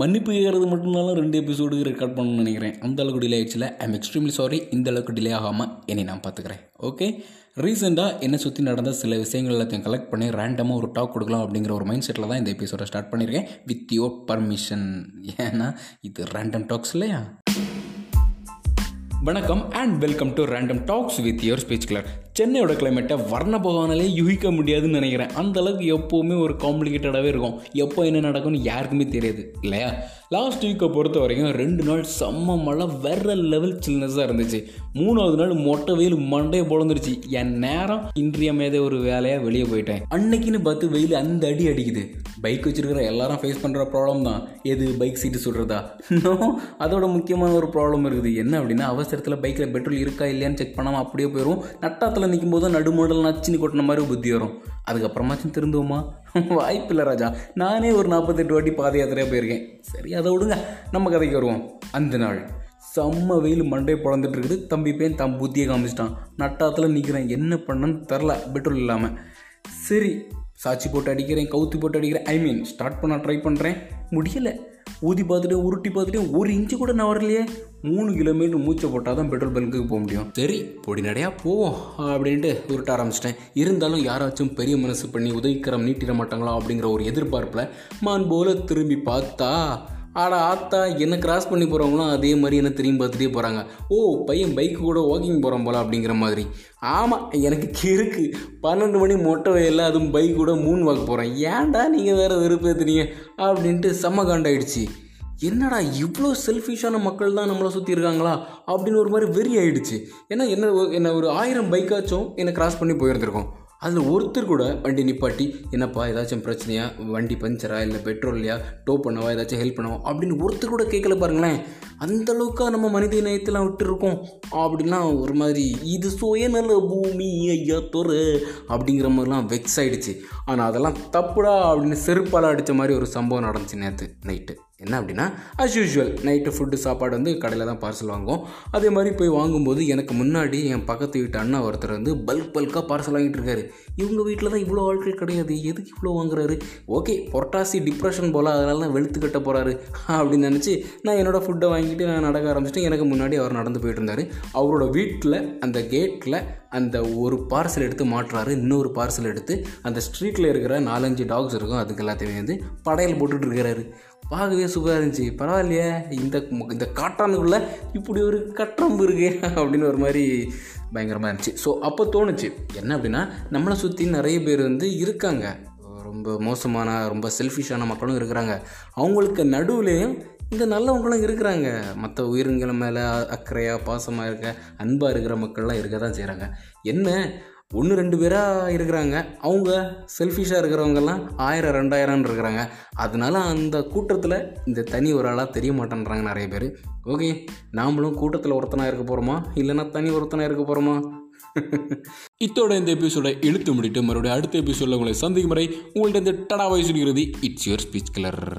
மன்னிப்பு கேட்கறது மட்டும்னாலும் ரெண்டு எபிசோடு ரெக்கார்ட் பண்ணணும்னு நினைக்கிறேன். அந்த அளவுக்கு டிலே ஆயிடுச்சுல. ஐம் எக்ஸ்ட்ரீம்லி சாரி இந்த அளவுக்கு டிலே ஆகாமல் என்னை நான் பார்த்துக்கிறேன். ஓகே ரீசெண்டாக என்னை சுற்றி நடந்த சில விஷயங்கள் எல்லாத்தையும் கலெக்ட் பண்ணி ரேண்டமாக ஒரு டாக் கொடுக்கலாம் அப்படிங்கிற ஒரு மைண்ட் செட்டில் தான் இந்த எபிசோட ஸ்டார்ட் பண்ணியிருக்கேன். வித் யோர் பர்மிஷன் ஏன்னா இது ரேண்டம் டாக்ஸ் இல்லையா? வணக்கம் and welcome to random talks with your speech கிளர் சென்னையோட கிளைமேட்டை வர்ண பகவானாலே யூகிக்க முடியாதுன்னு நினைக்கிறேன். அந்த அளவுக்கு எப்போவுமே ஒரு காம்ப்ளிகேட்டடாகவே இருக்கும். எப்போ என்ன நடக்கும்னு யாருக்குமே தெரியாது இல்லையா? லாஸ்ட் வீக்கை பொறுத்த வரைக்கும் ரெண்டு நாள் செம்ம மழை வேற லெவல் சில்னஸாக இருந்துச்சு. மூணாவது நாள் மொட்டை வெயில் மண்டையை பொழந்துருச்சு. என் நேரம் இன்றியமையாத ஒரு வேலையாக வெளியே போயிட்டேன். அன்னைக்குன்னு பார்த்து வெயில் அந்த அடி அடிக்குது. பைக் வச்சிருக்கிற எல்லாரும் ஃபேஸ் பண்ணுற ப்ராப்ளம் தான். எது பைக் சீட்டு சுடுறதா? இன்னும் அதோட முக்கியமான ஒரு ப்ராப்ளம் இருக்குது. என்ன அப்படின்னா அவசரத்தில் பைக்கில் பெட்ரோல் இருக்கா இல்லையான்னு செக் பண்ணாமல் அப்படியே போயிடும் நட்டாத்தில் நிற்கும் போது நடுமோடல் நச்சுன்னு கொட்டின மாதிரி புத்தி வரும். அதுக்கப்புறமாச்சும் திருந்துவோமா? வாய்ப்பில்லை ராஜா. நானே ஒரு நாற்பத்தெட்டு வாட்டி பாத யாத்திரையாக போயிருக்கேன். சரி அதை விடுங்க. நம்ம கதைக்கு வருவோம். அந்த நாள். செம்ம வெயில் மண்டே பிறந்துட்டு இருக்குது. தம்பி பையன் தம் புத்தியை காமிச்சிட்டான். நட்டாத்தில் நிற்கிறேன் என்ன பண்ணன்னு தெரில பெட்ரோல் இல்லாமல் சரி சாட்சி போட்டு அடிக்கிறேன் கவுத்தி போட்டு அடிக்கிறேன். ஐ மீன் ஸ்டார்ட் பண்ண ட்ரை பண்ணுறேன் முடியலை. ஊதி பார்த்துட்டேன் உருட்டி பார்த்துட்டேன் ஒரு இன்ச்சு கூட நான் வரலையே. மூணு கிலோமீட்டர் மூச்சை போட்டால் தான் பெட்ரோல் பங்குக்கு போக முடியும். சரி பொடி நடையா போவோம் அப்படின்ட்டு உருட்ட ஆரம்பிச்சிட்டேன். இருந்தாலும் யாராச்சும் பெரிய மனசு பண்ணி உதவிக்கரம் நீட்டிட மாட்டாங்களா அப்படிங்கிற ஒரு எதிர்பார்ப்பில் மான் போல திரும்பி பார்த்தா ஆடா ஆத்தா என்ன கிராஸ் பண்ணி போகிறவங்களும் அதே மாதிரி என்ன திரும்பி பார்த்துட்டே போகிறாங்க ஓ பையன் பைக்கு கூட வாக்கிங் போகிறான் போல அப்படிங்கிற மாதிரி. ஆமாம் எனக்கு கிறுக்கு பன்னெண்டு மணி மொட்டை வயலில் அதுவும் பைக் கூட மூணு வாக்கு போகிறேன் ஏன்டா நீங்கள் வேறு வெறுப்பேற்றுனீங்க அப்படின்ட்டு செம்ம காண்டாயிடுச்சு. என்னடா இவ்வளோ செல்ஃபிஷான மக்கள் தான் நம்மளை சுற்றி இருக்காங்களா? அப்படின்னு ஒரு மாதிரி வெறி ஆயிடுச்சு. ஏன்னா என்ன என்ன ஒரு ஆயிரம் பைக்காச்சும் என்னை கிராஸ் பண்ணி போயிருந்திருக்கோம். அதில் ஒருத்தர் கூட வண்டி நிப்பாட்டி என்னப்பா ஏதாச்சும் பிரச்சனையா? வண்டி பஞ்சரா? இல்லை பெட்ரோல் இல்லையா? டோ பண்ணவா? ஏதாச்சும் ஹெல்ப் பண்ணவா? அப்படின்னு ஒருத்தர் கூட கேட்கல பாருங்களேன். அந்த அளவுக்கு நம்ம மனித இணையத்தெல்லாம் விட்டுருக்கோம். அப்படின்லாம் ஒரு மாதிரி இது சுயநல பூமி ஐயா தொரு அப்படிங்கிற மாதிரிலாம் வெக்ஸ் ஆகிடுச்சு ஆனால் அதெல்லாம் தப்புடா அப்படின்னு செருப்பால் அடித்த மாதிரி ஒரு சம்பவம் நடந்துச்சு நேற்று நைட்டு என்ன அப்படின்னா அஸ் யூஷுவல் நைட்டு ஃபுட்டு சாப்பாடு வந்து கடையில் தான் பார்சல் வாங்குவோம். அதே மாதிரி போய் வாங்கும்போது எனக்கு முன்னாடி என் பக்கத்து வீட்டு அண்ணா ஒருத்தர் வந்து பல்க் பல்காக பார்சல் வாங்கிட்டு இருக்காரு. இவங்க வீட்டில் தான் இவ்வளோ ஆட்கள் கிடையாது. எதுக்கு இவ்வளோ வாங்குறாரு? ஓகே பொட்டாசி டிப்ரெஷன் போல் அதனால தான் வெளுத்து கட்ட போகிறாரு அப்படின்னு நினச்சி நான் என்னோடய ஃபுட்டை வாங்கிட்டு நான் நடக்க ஆரம்பிச்சிட்டு எனக்கு முன்னாடி அவர் நடந்து போயிட்டு இருந்தார். அவரோட வீட்டில் அந்த கேட்டில் அந்த ஒரு பார்சல் எடுத்து மாட்டுறாரு. இன்னொரு பார்சல் எடுத்து அந்த ஸ்ட்ரீட்டில் இருக்கிற நாலஞ்சு டாக்ஸ் இருக்கும். அதுக்கு எல்லாத்தையுமே வந்து படையல் போட்டுட்டு இருக்கிறாரு பார்க்கவே சூப்பராக இருந்துச்சு. பரவாயில்லையே இந்த இந்த காட்டானுக்குள்ளே இப்படி ஒரு கட்டம்பு இருக்கு அப்படின்னு ஒரு மாதிரி பயங்கரமாக இருந்துச்சு. ஸோ அப்போ தோணுச்சு. என்ன அப்படின்னா நம்மளை சுற்றி நிறைய பேர் வந்து இருக்காங்க. ரொம்ப மோசமான ரொம்ப செல்ஃபிஷான மக்களும் இருக்கிறாங்க. அவங்களுக்கு நடுவுலேயும் இந்த நல்லவங்களும் இருக்கிறாங்க. மற்ற உயிரினங்கள் மேலே அக்கறையாக பாசமாக இருக்க அன்பாக இருக்கிற மக்கள்லாம் இருக்க தான் செய்கிறாங்க என்ன? ஒன்று ரெண்டு பேராக இருக்கிறாங்க. அவங்க செல்ஃபிஷாக இருக்கிறவங்கெல்லாம் ஆயிரம் ரெண்டாயிரம்னு இருக்கிறாங்க. அதனால அந்த கூட்டத்தில் இந்த தனி ஒரு ஆளாக தெரிய மாட்டேன்றாங்க நிறைய பேர். ஓகே நாமளும் கூட்டத்தில் ஒருத்தனாக இருக்க போகிறோமா இல்லைன்னா தனி ஒருத்தனாக இருக்க போகிறோமா இத்தோட இந்த எபிசோட இழுத்து முடிட்டு மறுபடியும் அடுத்த எபிசோடில் உங்களை சந்திக்கும் முறை உங்கள்கிட்ட இந்த data voice it's your speech clear